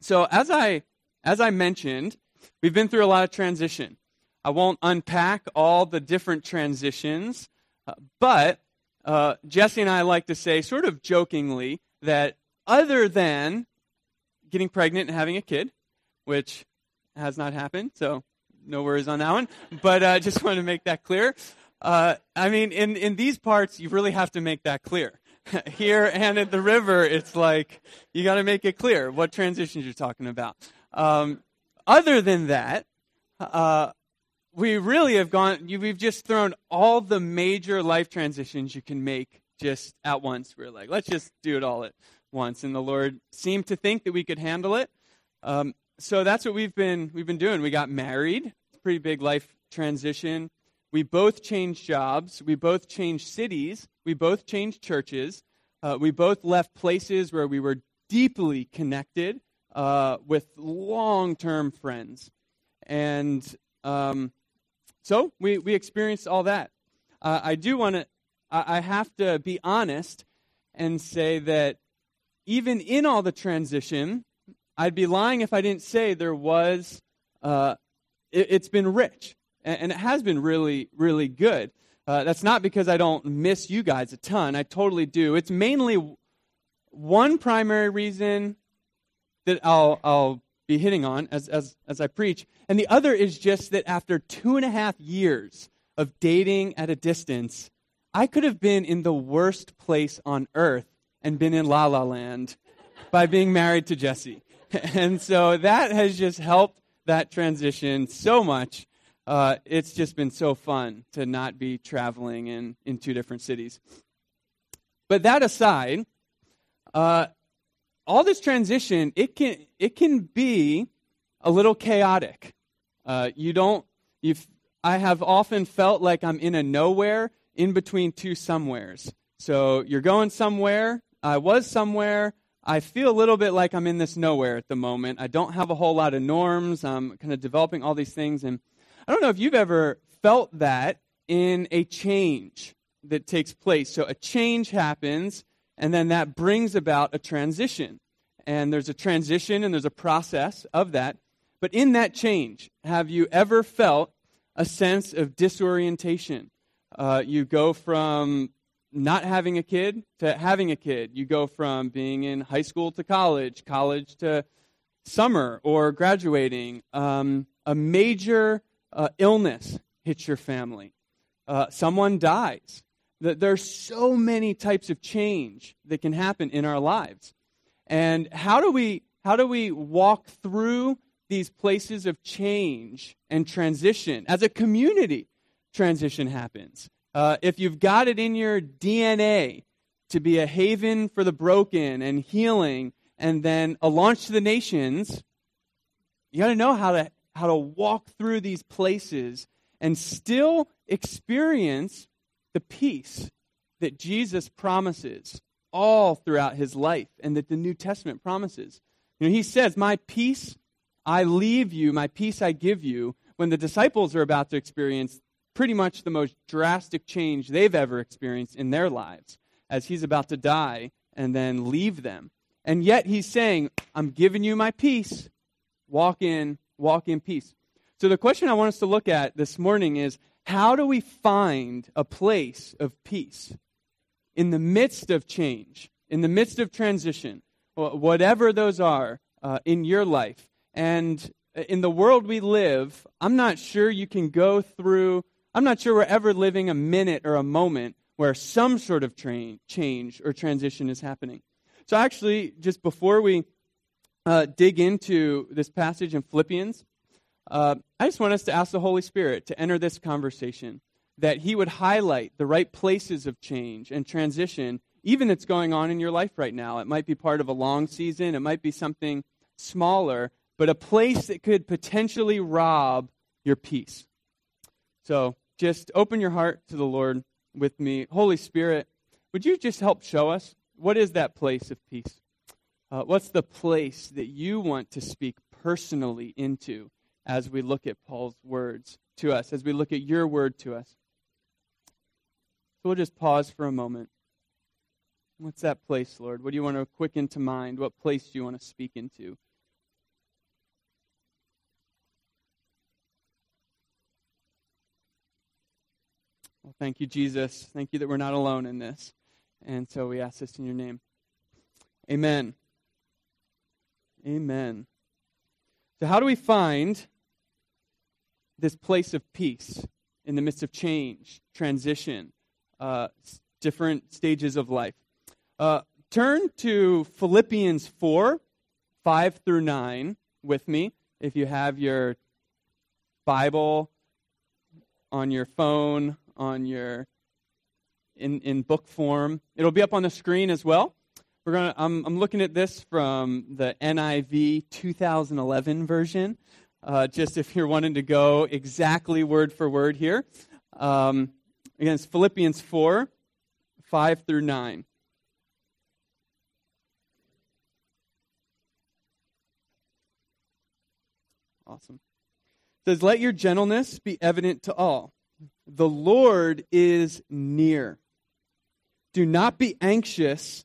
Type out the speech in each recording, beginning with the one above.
So as I as I mentioned, we've been through a lot of transition. I won't unpack all the different transitions, uh, but uh, Jesse and I like to say, sort of jokingly, that other than getting pregnant and having a kid, which has not happened, so no worries on that one. But I uh, just wanted to make that clear. Uh, I mean, in, in these parts, you really have to make that clear. Here and at the river, it's like you got to make it clear what transitions you're talking about. Um, other than that, uh, we really have gone, we've just thrown all the major life transitions you can make just at once. We're like, let's just do it all at once. And the Lord seemed to think that we could handle it. Um, so that's what we've been, we've been doing. We got married. It's a pretty big life transition. We both changed jobs. We both changed cities. We both changed churches. Uh, we both left places where we were deeply connected uh, with long term friends. And um, so we, we experienced all that. Uh, I do want to, I, have to be honest and say that even in all the transition, I'd be lying if I didn't say there was, uh, it, has been rich. And, it has been really, really good. Uh, that's not because I don't miss you guys a ton. I totally do. It's mainly one primary reason that I'll, I'll be hitting on as, as, as I preach. And the other is just that after two and a half years of dating at a distance, I could have been in the worst place on earth and been in La La Land by being married to Jesse. And so that has just helped that transition so much. Uh, it's just been so fun to not be traveling in, in two different cities. But that aside, uh, all this transition, it can, it can be a little chaotic. Uh, you don't, you I have often felt like I'm in a nowhere in between two somewheres. So you're going somewhere, I was somewhere, I feel a little bit like I'm in this nowhere at the moment. I don't have a whole lot of norms. I'm kind of developing all these things. And I don't know if you've ever felt that in a change that takes place. So a change happens, and then that brings about a transition. And there's a transition and there's a process of that. But in that change, have you ever felt a sense of disorientation? Uh, you go from not having a kid to having a kid. You go from being in high school to college, college to summer or graduating. Um, a major uh, illness hits your family. Uh, someone dies there's so many types of change that can happen in our lives. And how do we how do we walk through these places of change and transition as a community? Transition happens. Uh, if you've got it in your DNA to be a haven for the broken and healing, and then a launch to the nations, you got to know how to how to walk through these places and still experience the peace that Jesus promises all throughout his life and that the New Testament promises. You know, he says, My peace I leave you, my peace I give you, when the disciples are about to experience pretty much the most drastic change they've ever experienced in their lives as he's about to die and then leave them. And yet he's saying, I'm giving you my peace. Walk in, walk in peace. So the question I want us to look at this morning is how do we find a place of peace in the midst of change, in the midst of transition, whatever those are uh, in your life? And in the world we live, I'm not sure you can go through, I'm not sure we're ever living a minute or a moment where some sort of change or transition is happening. So, actually, just before we uh, dig into this passage in Philippians, uh, I just want us to ask the Holy Spirit to enter this conversation, that He would highlight the right places of change and transition, even that's going on in your life right now. It might be part of a long season, it might be something smaller, but a place that could potentially rob your peace. So just open your heart to the Lord with me. Holy Spirit, would you just help show us what is that place of peace? Uh, what's the place that you want to speak personally into as we look at Paul's words to us, as we look at your word to us? So we'll just pause for a moment. What's that place, Lord? What do you want to quicken to mind? What place do you want to speak into? Well, thank you, Jesus. Thank you that we're not alone in this. And so we ask this in your name. Amen. Amen. So, how do we find this place of peace in the midst of change, transition, uh, different stages of life? Uh, turn to Philippians 4 5 through 9 with me if you have your Bible on your phone, on your in, in book form. It'll be up on the screen as well. We're gonna. I'm, I'm looking at this from the NIV 2011 version. Uh, just if you're wanting to go exactly word for word here. Um, again, it's Philippians 4, 5 through 9. Awesome. It says, Let your gentleness be evident to all. The Lord is near. Do not be anxious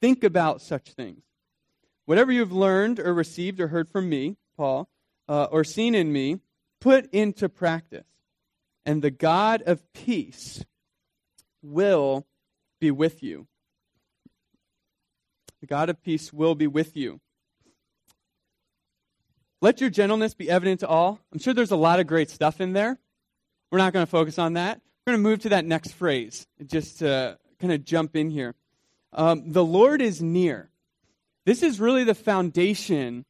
think about such things. Whatever you have learned or received or heard from me, Paul, uh, or seen in me, put into practice. And the God of peace will be with you. The God of peace will be with you. Let your gentleness be evident to all. I'm sure there's a lot of great stuff in there. We're not going to focus on that. We're going to move to that next phrase just to kind of jump in here. Um, the Lord is near. This is really the foundation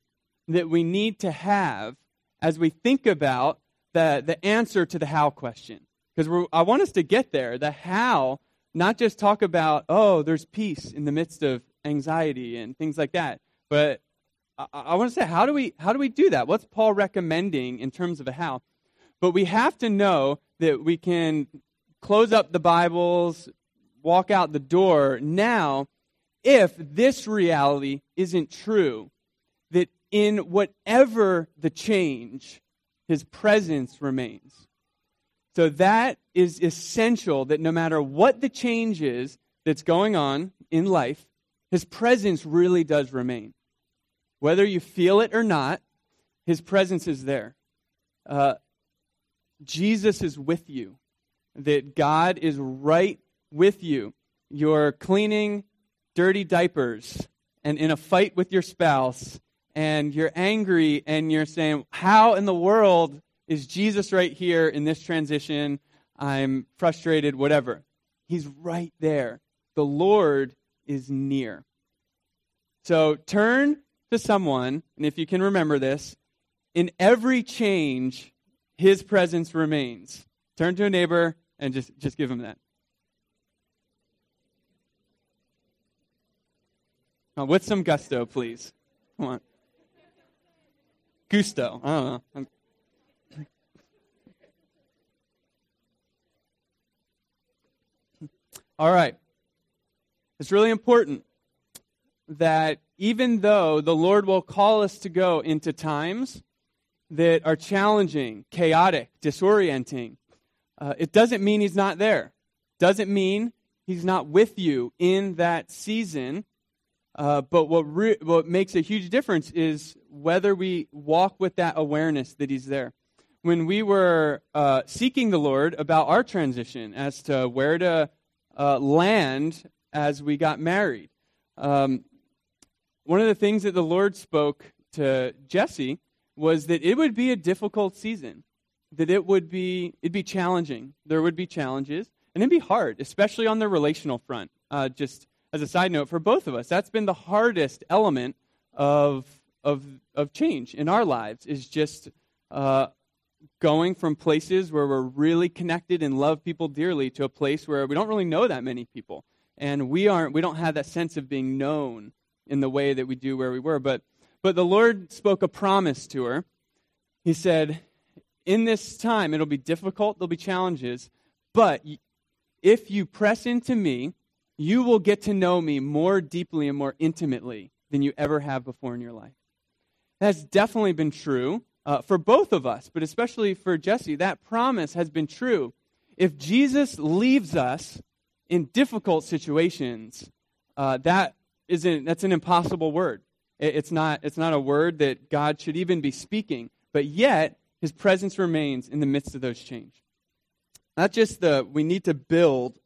that we need to have as we think about the, the answer to the how question. Because I want us to get there. The how, not just talk about, oh, there's peace in the midst of anxiety and things like that, but I, I want to say, how do we how do we do that? What's Paul recommending in terms of a how? But we have to know that we can close up the Bibles, walk out the door now if this reality isn't true. That in whatever the change, his presence remains. So that is essential that no matter what the change is that's going on in life, his presence really does remain. Whether you feel it or not, his presence is there. Uh, Jesus is with you, that God is right with you. You're cleaning dirty diapers and in a fight with your spouse, and you're angry and you're saying, How in the world is Jesus right here in this transition? I'm frustrated, whatever. He's right there. The Lord is near. So turn to someone, and if you can remember this, in every change, his presence remains. Turn to a neighbor and just, just give him that. Oh, with some gusto, please. Come on. Gusto. I don't know. I'm... All right. It's really important that even though the Lord will call us to go into times that are challenging, chaotic, disorienting, uh, it doesn't mean He's not there. Doesn't mean He's not with you in that season. Uh, but what, re- what makes a huge difference is whether we walk with that awareness that He's there. When we were uh, seeking the Lord about our transition as to where to uh, land as we got married, um, one of the things that the Lord spoke to Jesse was that it would be a difficult season, that it would be it'd be challenging. There would be challenges, and it'd be hard, especially on the relational front. Uh, just as a side note, for both of us, that's been the hardest element of of of change in our lives is just uh, going from places where we're really connected and love people dearly to a place where we don't really know that many people, and we aren't we don't have that sense of being known in the way that we do where we were. But but the Lord spoke a promise to her. He said, In this time, it'll be difficult, there'll be challenges, but if you press into me, you will get to know me more deeply and more intimately than you ever have before in your life. That's definitely been true uh, for both of us, but especially for Jesse. That promise has been true. If Jesus leaves us in difficult situations, uh, that isn't, that's an impossible word. It, it's, not, it's not a word that God should even be speaking, but yet his presence remains in the midst of those change. Not just the, we need to build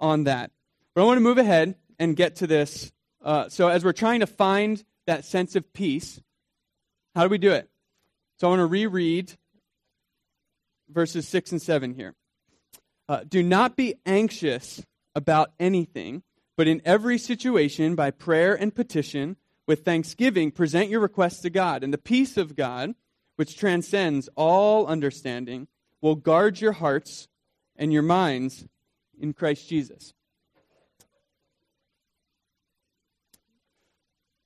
on that. But I want to move ahead and get to this. Uh, so, as we're trying to find that sense of peace, how do we do it? So, I want to reread verses 6 and 7 here. Uh, do not be anxious about anything, but in every situation, by prayer and petition, with thanksgiving, present your requests to God. And the peace of God, which transcends all understanding, will guard your hearts and your minds in Christ Jesus.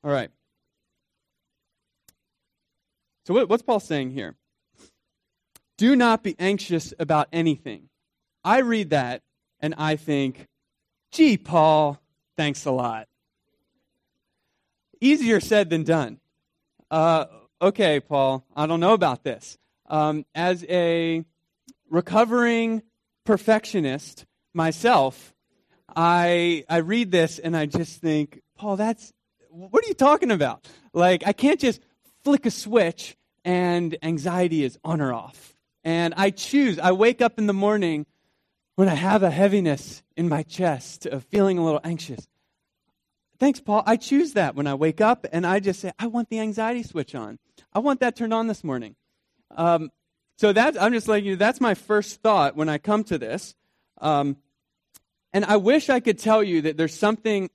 All right. So, what, what's Paul saying here? Do not be anxious about anything. I read that and I think, gee, Paul, thanks a lot. Easier said than done. Uh, okay, Paul, I don't know about this. Um, as a recovering perfectionist myself, I I read this and I just think, Paul, that's what are you talking about? Like I can't just flick a switch and anxiety is on or off. And I choose, I wake up in the morning when I have a heaviness in my chest of feeling a little anxious. Thanks, Paul. I choose that when I wake up and I just say, I want the anxiety switch on. I want that turned on this morning. Um, so that's, I'm just letting you, that's my first thought when I come to this. Um, and I wish I could tell you that there's something,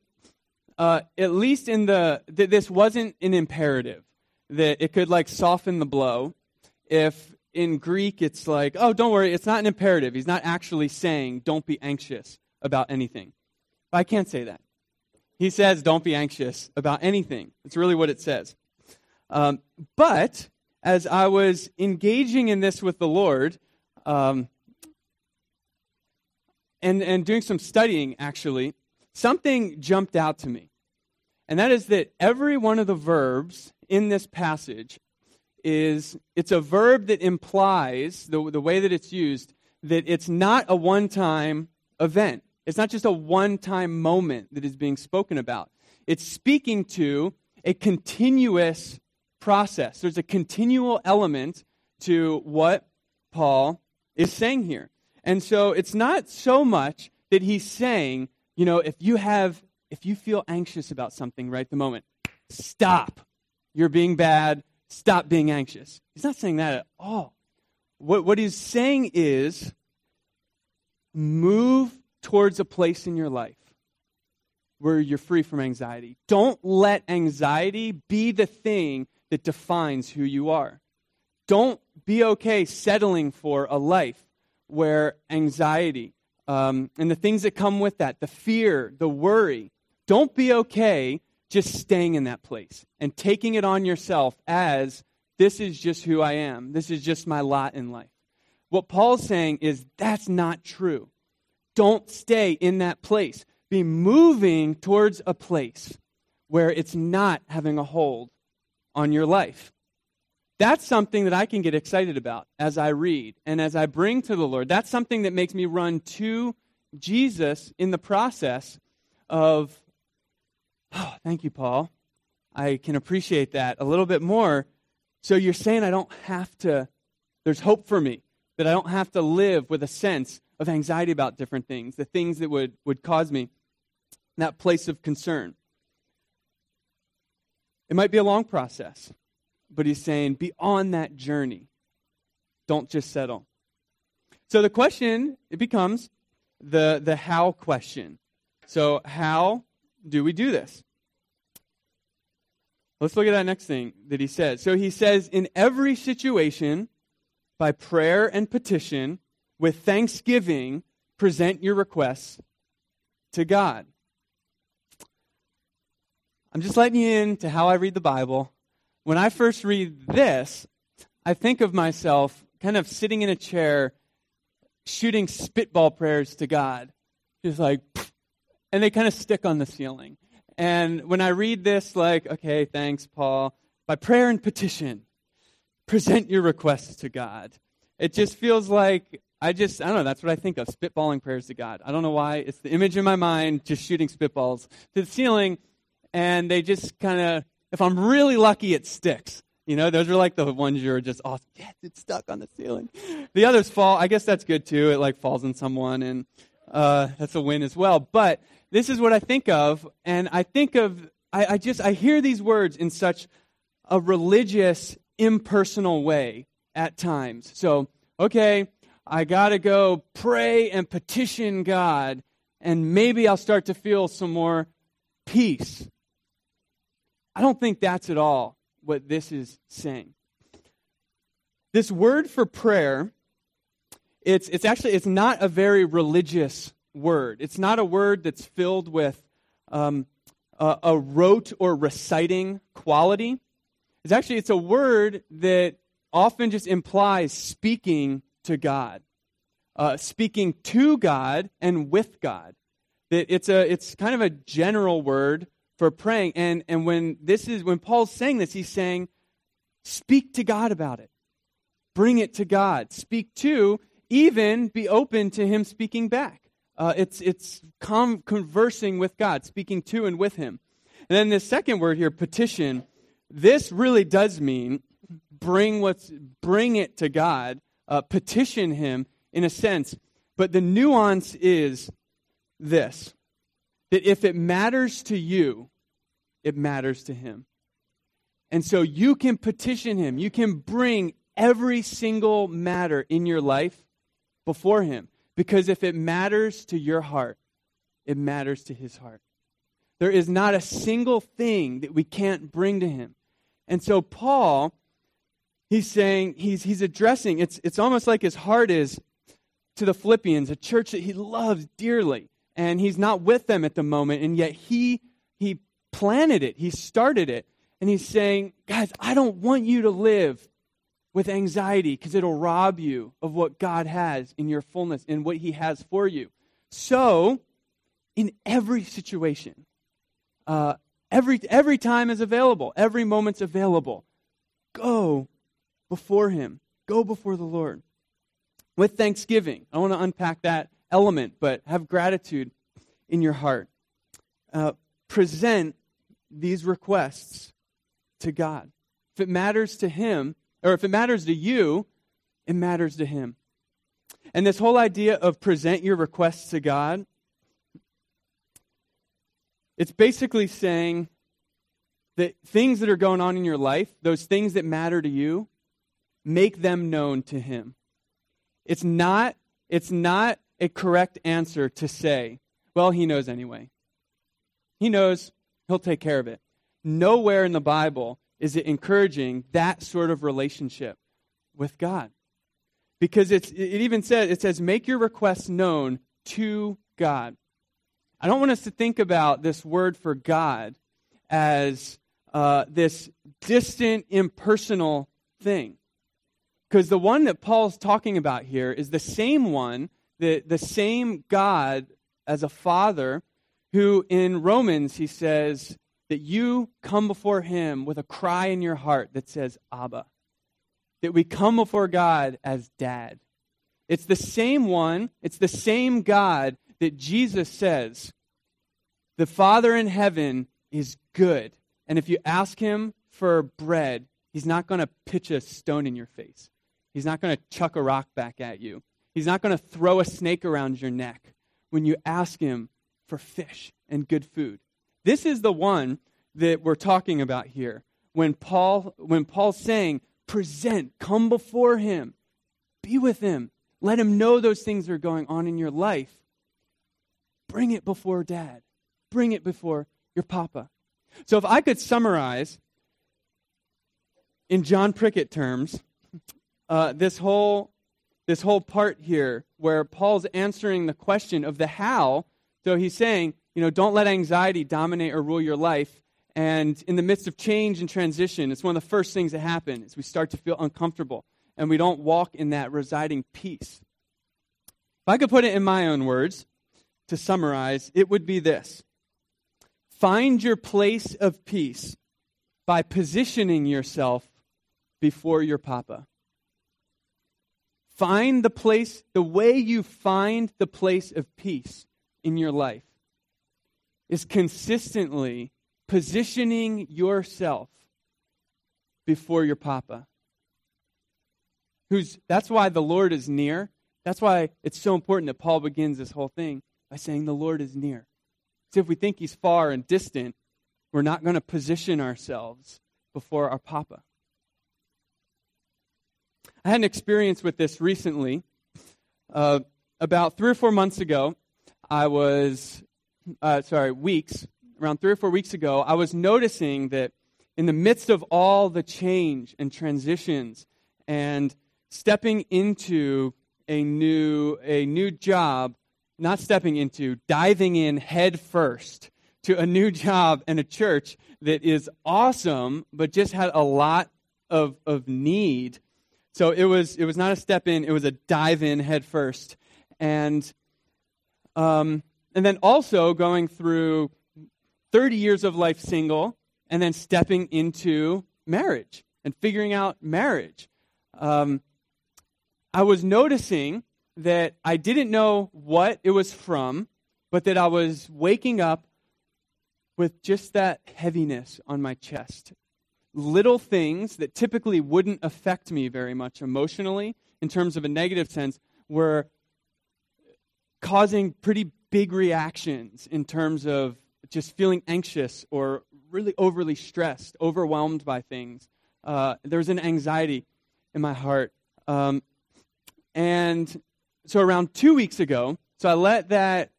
uh, at least in the, this wasn't an imperative, that it could like soften the blow. If in Greek it's like, oh, don't worry, it's not an imperative. He's not actually saying, don't be anxious about anything. But I can't say that. He says, don't be anxious about anything. It's really what it says. Um, but as I was engaging in this with the Lord, um, and, and doing some studying, actually, something jumped out to me. And that is that every one of the verbs in this passage is it's a verb that implies the, the way that it's used that it's not a one-time event it's not just a one-time moment that is being spoken about it's speaking to a continuous process. There's a continual element to what Paul is saying here. And so it's not so much that he's saying, you know, if you have, if you feel anxious about something right the moment, stop. You're being bad. Stop being anxious. He's not saying that at all. What, what he's saying is move towards a place in your life where you're free from anxiety. Don't let anxiety be the thing that defines who you are. Don't be okay settling for a life where anxiety um, and the things that come with that, the fear, the worry, don't be okay just staying in that place and taking it on yourself as this is just who I am. This is just my lot in life. What Paul's saying is that's not true. Don't stay in that place. Be moving towards a place where it's not having a hold on your life. That's something that I can get excited about as I read and as I bring to the Lord. That's something that makes me run to Jesus in the process of, oh, thank you, Paul. I can appreciate that a little bit more. So you're saying I don't have to, there's hope for me, that I don't have to live with a sense of anxiety about different things, the things that would, would cause me that place of concern. It might be a long process, but he's saying be on that journey. Don't just settle. So the question it becomes the the how question. So how do we do this? Let's look at that next thing that he says. So he says in every situation by prayer and petition with thanksgiving present your requests to God. I'm just letting you in to how I read the Bible. When I first read this, I think of myself kind of sitting in a chair shooting spitball prayers to God just like, and they kind of stick on the ceiling. And when I read this, like, okay, thanks, Paul, by prayer and petition, present your requests to God. It just feels like I just, I don't know, that's what I think of spitballing prayers to God. I don't know why. It's the image in my mind, just shooting spitballs to the ceiling, and they just kind of, if I'm really lucky, it sticks. You know, those are like the ones you're just awesome. Yes, it's stuck on the ceiling. The others fall. I guess that's good too. It like falls on someone, and uh, that's a win as well. But this is what I think of, and I think of. I, I just I hear these words in such a religious, impersonal way at times. So, okay, I got to go pray and petition God, and maybe I'll start to feel some more peace. I don't think that's at all what this is saying. This word for prayer, it's, it's actually it's not a very religious word. It's not a word that's filled with um, a, a rote or reciting quality. It's actually it's a word that often just implies speaking to God, uh, speaking to God and with God. That it's a it's kind of a general word for praying. And, and when this is when Paul's saying this, he's saying, speak to God about it. Bring it to God. Speak to, even be open to him speaking back. Uh, it's it's com- conversing with God, speaking to and with him. And then the second word here, petition, this really does mean bring what's bring it to God, uh, petition him in a sense. But the nuance is this that if it matters to you, it matters to him. And so you can petition him. You can bring every single matter in your life before him. Because if it matters to your heart, it matters to his heart. There is not a single thing that we can't bring to him. And so Paul, he's saying, he's, he's addressing, it's, it's almost like his heart is to the Philippians, a church that he loves dearly and he's not with them at the moment, and yet he he planted it, he started it, and he's saying, guys, I don't want you to live with anxiety because it'll rob you of what God has in your fullness and what he has for you. So, in every situation, uh, every every time is available, every moment's available. Go before him. Go before the Lord with thanksgiving. I want to unpack that element, but have gratitude in your heart. Uh, present these requests to God. If it matters to Him, or if it matters to you, it matters to Him. And this whole idea of present your requests to God, it's basically saying that things that are going on in your life, those things that matter to you, make them known to Him. It's not, it's not a correct answer to say, well, he knows anyway. He knows he'll take care of it. Nowhere in the Bible is it encouraging that sort of relationship with God. Because it's, it even says, it says, make your requests known to God. I don't want us to think about this word for God as uh, this distant, impersonal thing. Because the one that Paul's talking about here is the same one the, the same God as a father who in Romans he says that you come before him with a cry in your heart that says, Abba. That we come before God as dad. It's the same one, it's the same God that Jesus says, the Father in heaven is good. And if you ask him for bread, he's not going to pitch a stone in your face. He's not going to chuck a rock back at you. He's not going to throw a snake around your neck when you ask him for fish and good food. This is the one that we're talking about here. When Paul when Paul's saying, present, come before him, be with him, let him know those things that are going on in your life. Bring it before dad. Bring it before your papa. So if I could summarize in John Prickett terms, uh, this whole this whole part here where Paul's answering the question of the how. So he's saying, you know, don't let anxiety dominate or rule your life. And in the midst of change and transition, it's one of the first things that happen is we start to feel uncomfortable and we don't walk in that residing peace. If I could put it in my own words, to summarize, it would be this Find your place of peace by positioning yourself before your papa. Find the place, the way you find the place of peace in your life is consistently positioning yourself before your papa. Who's that's why the Lord is near. That's why it's so important that Paul begins this whole thing by saying the Lord is near. See, if we think he's far and distant, we're not going to position ourselves before our papa. I had an experience with this recently. Uh, about three or four months ago, I was, uh, sorry, weeks, around three or four weeks ago, I was noticing that in the midst of all the change and transitions and stepping into a new, a new job, not stepping into, diving in head first to a new job and a church that is awesome, but just had a lot of, of need. So it was, it was not a step in, it was a dive in head first. And, um, and then also going through 30 years of life single and then stepping into marriage and figuring out marriage. Um, I was noticing that I didn't know what it was from, but that I was waking up with just that heaviness on my chest. Little things that typically wouldn't affect me very much emotionally in terms of a negative sense were causing pretty big reactions in terms of just feeling anxious or really overly stressed, overwhelmed by things. Uh, there was an anxiety in my heart. Um, and so around two weeks ago, so I let that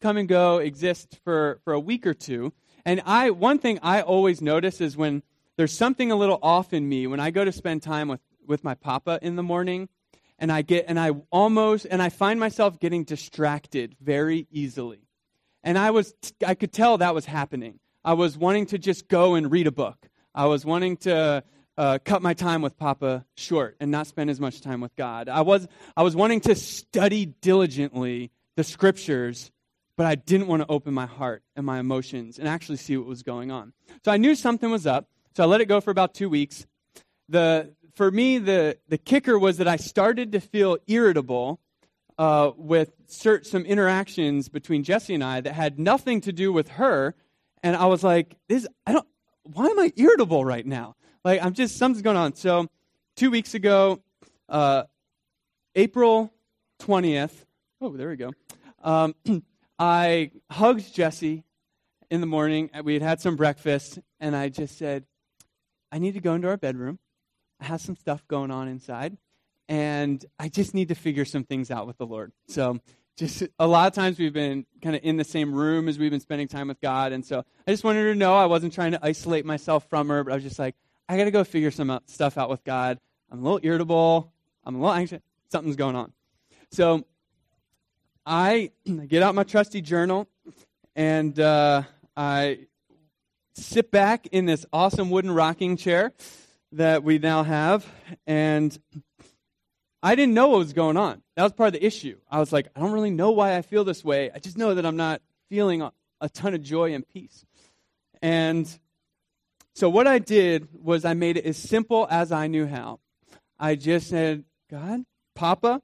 come and go exist for, for a week or two. And I one thing I always notice is when there's something a little off in me when I go to spend time with, with my papa in the morning and I get and I almost and I find myself getting distracted very easily. And I was I could tell that was happening. I was wanting to just go and read a book. I was wanting to uh, cut my time with Papa short and not spend as much time with God. I was, I was wanting to study diligently the scriptures, but I didn't want to open my heart and my emotions and actually see what was going on. So I knew something was up, so I let it go for about two weeks. The, for me, the, the kicker was that I started to feel irritable uh, with cert, some interactions between Jesse and I that had nothing to do with her. And I was like, this, I don't, why am I irritable right now? Like, I'm just, something's going on. So, two weeks ago, uh, April 20th, oh, there we go. Um, I hugged Jesse in the morning. We had had some breakfast, and I just said, I need to go into our bedroom. Have some stuff going on inside, and I just need to figure some things out with the Lord. So, just a lot of times we've been kind of in the same room as we've been spending time with God. And so I just wanted her to know I wasn't trying to isolate myself from her, but I was just like, I got to go figure some stuff out with God. I'm a little irritable. I'm a little anxious. Something's going on. So I get out my trusty journal and uh, I sit back in this awesome wooden rocking chair that we now have. And I didn't know what was going on. That was part of the issue. I was like, I don't really know why I feel this way. I just know that I'm not feeling a, ton of joy and peace. And so what I did was I made it as simple as I knew how. I just said, God, Papa,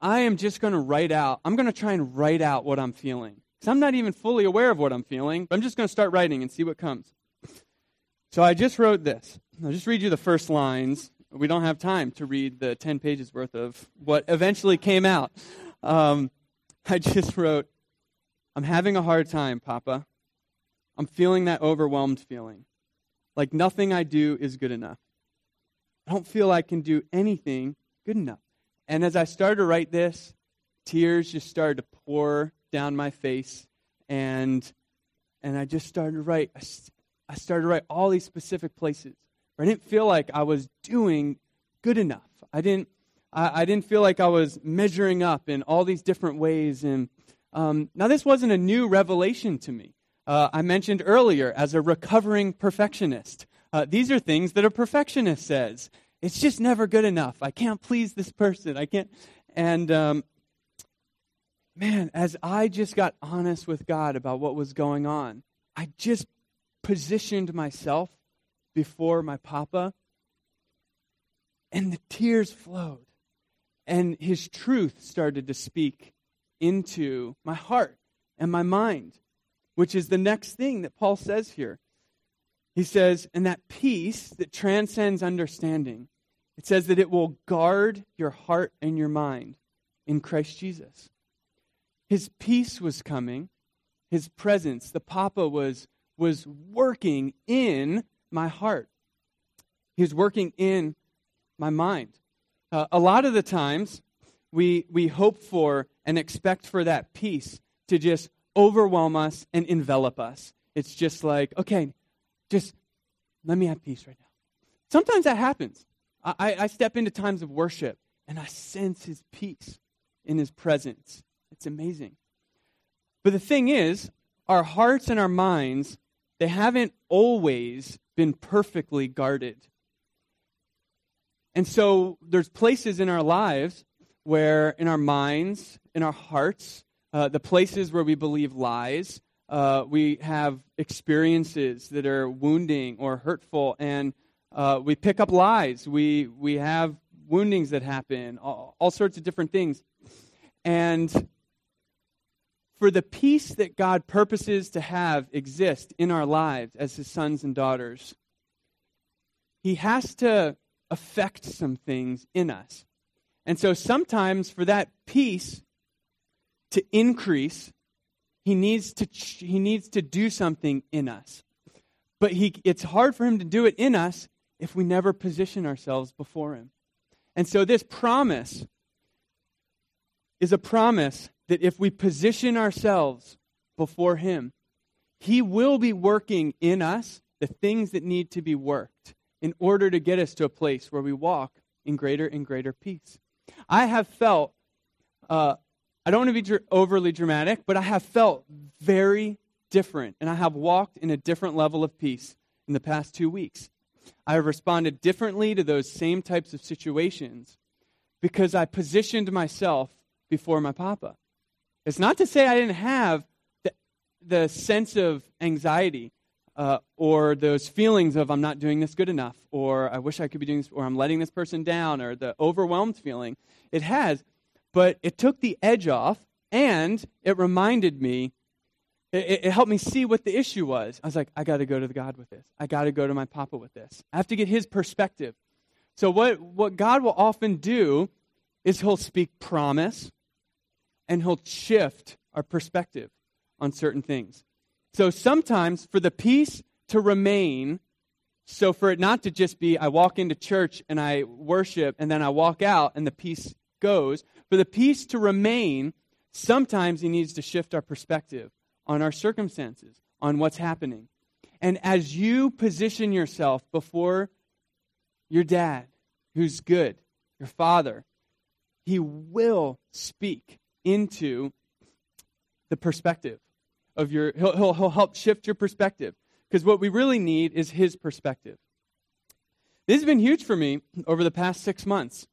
I am just going to write out, I'm going to try and write out what I'm feeling. Because I'm not even fully aware of what I'm feeling, but I'm just going to start writing and see what comes. So I just wrote this. I'll just read you the first lines. We don't have time to read the 10 pages worth of what eventually came out. Um, I just wrote, I'm having a hard time, Papa. I'm feeling that overwhelmed feeling like nothing I do is good enough. I don't feel I can do anything good enough. And as I started to write this, tears just started to pour down my face and and I just started to write I started to write all these specific places I didn't feel like I was doing good enough. I didn't I, I didn't feel like I was measuring up in all these different ways and um, now this wasn't a new revelation to me uh, I mentioned earlier as a recovering perfectionist. Uh, these are things that a perfectionist says. It's just never good enough. I can't please this person. I can't. And um, man, as I just got honest with God about what was going on, I just positioned myself before my papa, and the tears flowed, and his truth started to speak into my heart and my mind, which is the next thing that Paul says here. He says, and that peace that transcends understanding, it says that it will guard your heart and your mind in Christ Jesus. His peace was coming, his presence, the Papa was, was working in my heart. He was working in my mind. Uh, a lot of the times, we, we hope for and expect for that peace to just overwhelm us and envelop us. It's just like, okay, just let me have peace right now. Sometimes that happens. I, I step into times of worship and I sense his peace in his presence. It's amazing. But the thing is, our hearts and our minds, they haven't always been perfectly guarded. And so there's places in our lives where, in our minds, in our hearts, uh, the places where we believe lies, uh, we have experiences that are wounding or hurtful, and uh, we pick up lies. We, we have woundings that happen, all, all sorts of different things. And for the peace that God purposes to have exist in our lives as his sons and daughters, he has to affect some things in us. And so sometimes for that peace to increase, he needs to, he needs to do something in us. But he, it's hard for him to do it in us if we never position ourselves before him. And so this promise is a promise that if we position ourselves before him, he will be working in us the things that need to be worked in order to get us to a place where we walk in greater and greater peace. I have felt uh, I don't want to be dr- overly dramatic, but I have felt very different, and I have walked in a different level of peace in the past two weeks. I have responded differently to those same types of situations because I positioned myself before my papa. It's not to say I didn't have the, the sense of anxiety uh, or those feelings of I'm not doing this good enough, or I wish I could be doing this, or I'm letting this person down, or the overwhelmed feeling. It has, but it took the edge off and it reminded me, it, it helped me see what the issue was. I was like, I got to go to God with this. I got to go to my papa with this. I have to get his perspective. So, what, what God will often do is he'll speak promise and he'll shift our perspective on certain things. So, sometimes for the peace to remain, so for it not to just be I walk into church and I worship and then I walk out and the peace goes, for the peace to remain, sometimes he needs to shift our perspective on our circumstances, on what's happening. And as you position yourself before your dad, who's good, your father, he will speak into the perspective of your, he'll, he'll, he'll help shift your perspective. Because what we really need is his perspective. This has been huge for me over the past six months.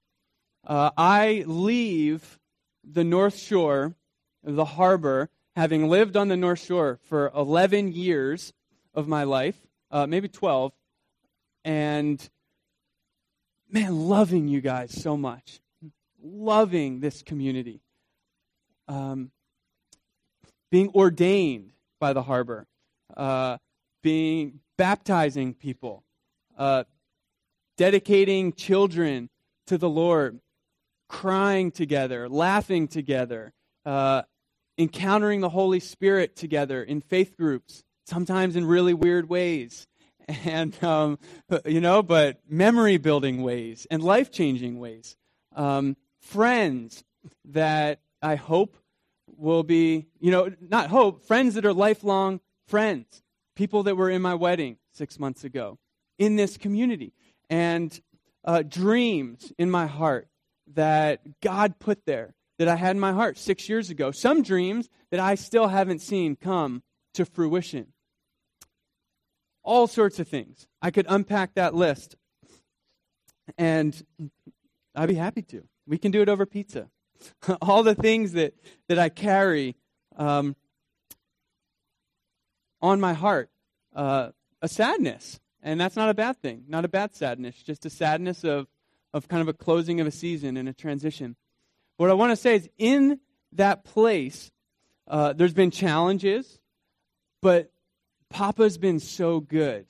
Uh, I leave the North Shore, the harbor, having lived on the North Shore for 11 years of my life, uh, maybe 12, and man, loving you guys so much, loving this community, um, being ordained by the harbor, uh, being baptizing people, uh, dedicating children to the Lord, crying together, laughing together, uh, encountering the Holy Spirit together in faith groups, sometimes in really weird ways. And, um, you know, but memory building ways and life changing ways. Um, friends that I hope will be, you know, not hope, friends that are lifelong friends, people that were in my wedding six months ago in this community, and uh, dreams in my heart that God put there, that I had in my heart six years ago. Some dreams that I still haven't seen come to fruition. All sorts of things. I could unpack that list. And I'd be happy to. We can do it over pizza. all the things that, that I carry um, on my heart, uh, a sadness. And that's not a bad thing, not a bad sadness, just a sadness of, of kind of a closing of a season and a transition. What I want to say is, in that place, uh, there's been challenges, but Papa's been so good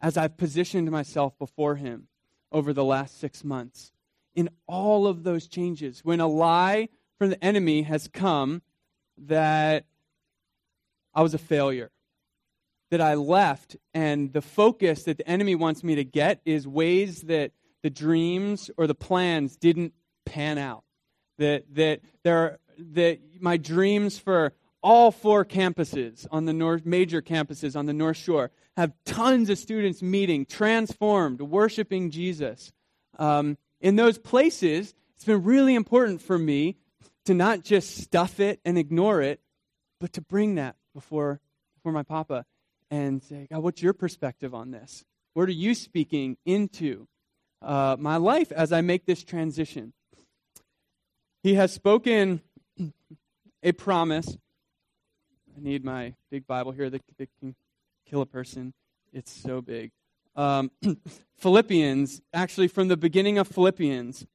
as I've positioned myself before him over the last six months. In all of those changes, when a lie from the enemy has come that I was a failure, that I left, and the focus that the enemy wants me to get is ways that the dreams or the plans didn't pan out. That that there are, that my dreams for all four campuses on the north major campuses on the North Shore have tons of students meeting, transformed, worshiping Jesus. Um, in those places, it's been really important for me to not just stuff it and ignore it, but to bring that before, before my papa and say, God, what's your perspective on this? What are you speaking into uh, my life as I make this transition? He has spoken a promise. I need my big Bible here that, that can kill a person. It's so big. Um, Philippians, actually, from the beginning of Philippians,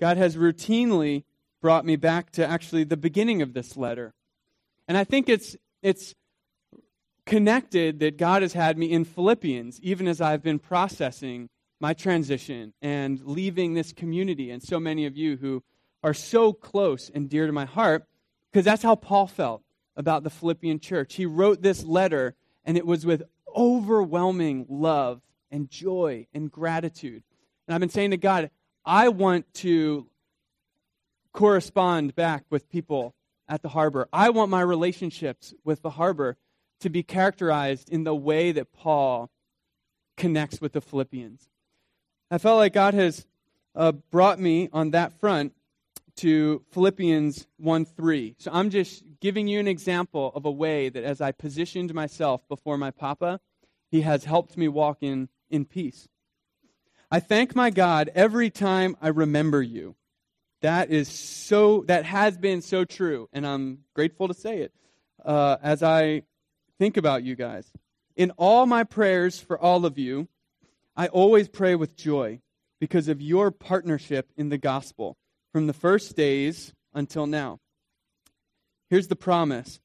God has routinely brought me back to actually the beginning of this letter. And I think it's, it's connected that God has had me in Philippians, even as I've been processing my transition and leaving this community, and so many of you who are so close and dear to my heart, because that's how Paul felt about the Philippian church. He wrote this letter, and it was with overwhelming love and joy and gratitude. And I've been saying to God, I want to correspond back with people at the harbor. I want my relationships with the harbor to be characterized in the way that Paul connects with the Philippians. I felt like God has uh, brought me on that front to Philippians 1 3. So I'm just giving you an example of a way that as I positioned myself before my Papa, he has helped me walk in, in peace. I thank my God every time I remember you. That is so, that has been so true, and I'm grateful to say it uh, as I think about you guys. In all my prayers for all of you, I always pray with joy because of your partnership in the gospel from the first days until now. Here's the promise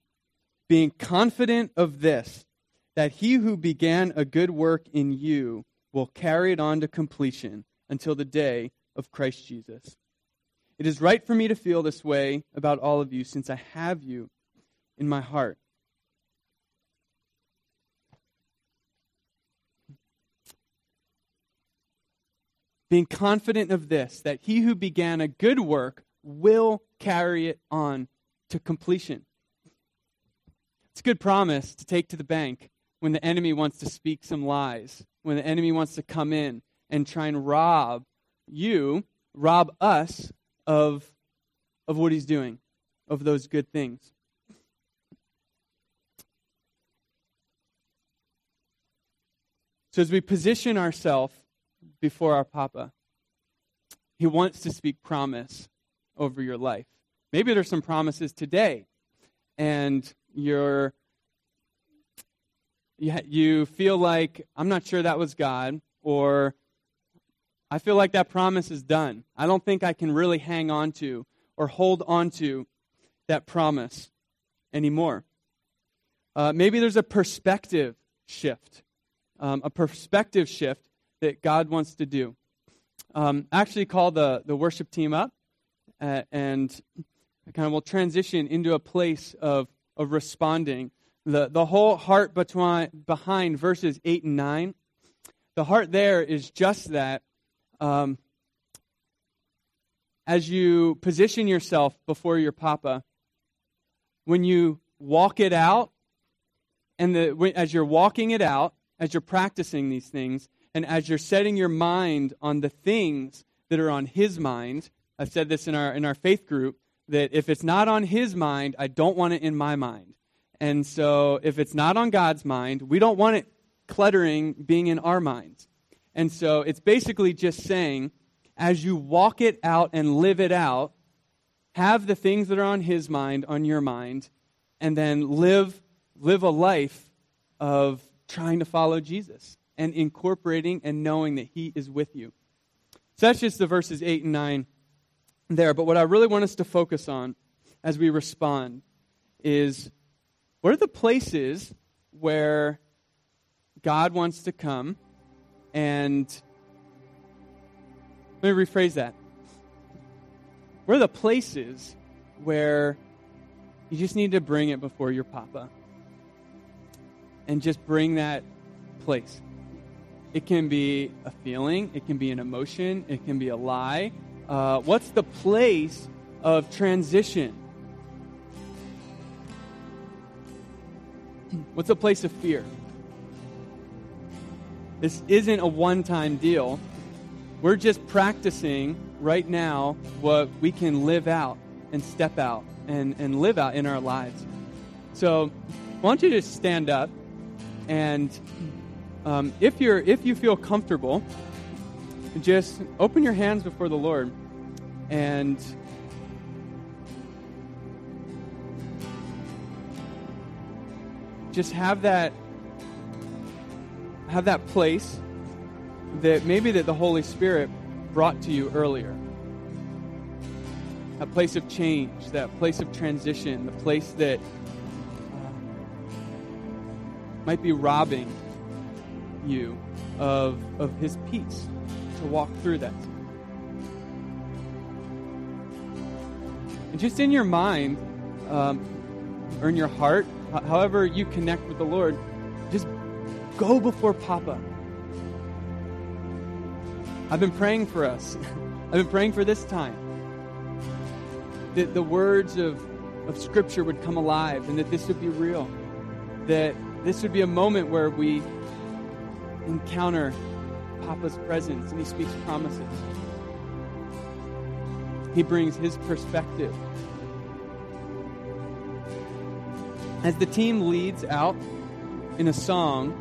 being confident of this, that he who began a good work in you will carry it on to completion until the day of Christ Jesus. It is right for me to feel this way about all of you since I have you in my heart. being confident of this, that he who began a good work will carry it on to completion. It's a good promise to take to the bank when the enemy wants to speak some lies, when the enemy wants to come in and try and rob you, rob us of, of what he's doing, of those good things. So as we position ourselves before our Papa. He wants to speak promise over your life. Maybe there's some promises today, and you're you feel like I'm not sure that was God, or I feel like that promise is done. I don't think I can really hang on to or hold on to that promise anymore. Uh, maybe there's a perspective shift, um, a perspective shift that God wants to do. Um, actually, call the, the worship team up, uh, and kind of will transition into a place of, of responding. The, the whole heart between, behind verses 8 and 9, the heart there is just that. Um, as you position yourself before your papa, when you walk it out, and the, as you're walking it out, as you're practicing these things, and as you're setting your mind on the things that are on His mind, I've said this in our, in our faith group, that if it's not on His mind, I don't want it in my mind. And so if it's not on God's mind, we don't want it cluttering being in our minds. And so it's basically just saying, as you walk it out and live it out, have the things that are on his mind on your mind, and then live, live a life of trying to follow Jesus and incorporating and knowing that he is with you. So that's just the verses 8 and 9 there. But what I really want us to focus on as we respond is what are the places where God wants to come and let me rephrase that. Where are the places where you just need to bring it before your papa? And just bring that place. It can be a feeling, it can be an emotion, it can be a lie. Uh, what's the place of transition? What's the place of fear? This isn't a one time deal. We're just practicing right now what we can live out and step out and, and live out in our lives. So, why don't you just stand up and um, if you're if you feel comfortable, just open your hands before the Lord and just have that have that place that maybe that the Holy Spirit brought to you earlier. That place of change, that place of transition, the place that might be robbing you of, of His peace to walk through that. And just in your mind, um, or in your heart, however you connect with the Lord, just go before Papa I've been praying for us. I've been praying for this time. That the words of, of Scripture would come alive and that this would be real. That this would be a moment where we encounter Papa's presence and He speaks promises. He brings His perspective. As the team leads out in a song,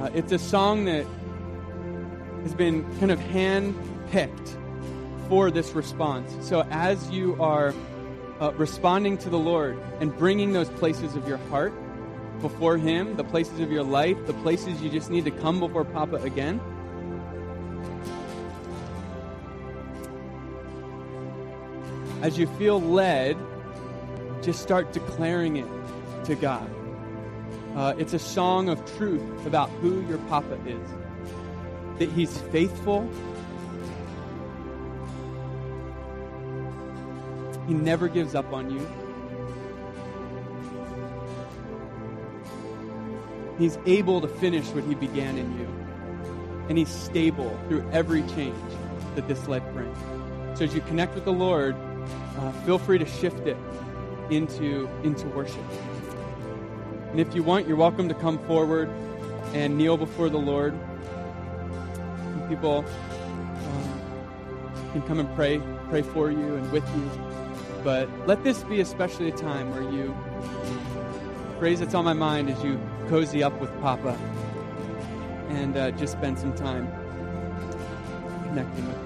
uh, it's a song that has been kind of hand picked for this response. So as you are uh, responding to the Lord and bringing those places of your heart before Him, the places of your life, the places you just need to come before Papa again. As you feel led, just start declaring it to God. Uh, it's a song of truth about who your Papa is that He's faithful. He never gives up on you. He's able to finish what He began in you. And He's stable through every change that this life brings. So as you connect with the Lord, uh, feel free to shift it into, into worship. And if you want, you're welcome to come forward and kneel before the Lord people um, can come and pray, pray for you and with you. But let this be especially a time where you, phrase that's on my mind as you cozy up with Papa and uh, just spend some time connecting with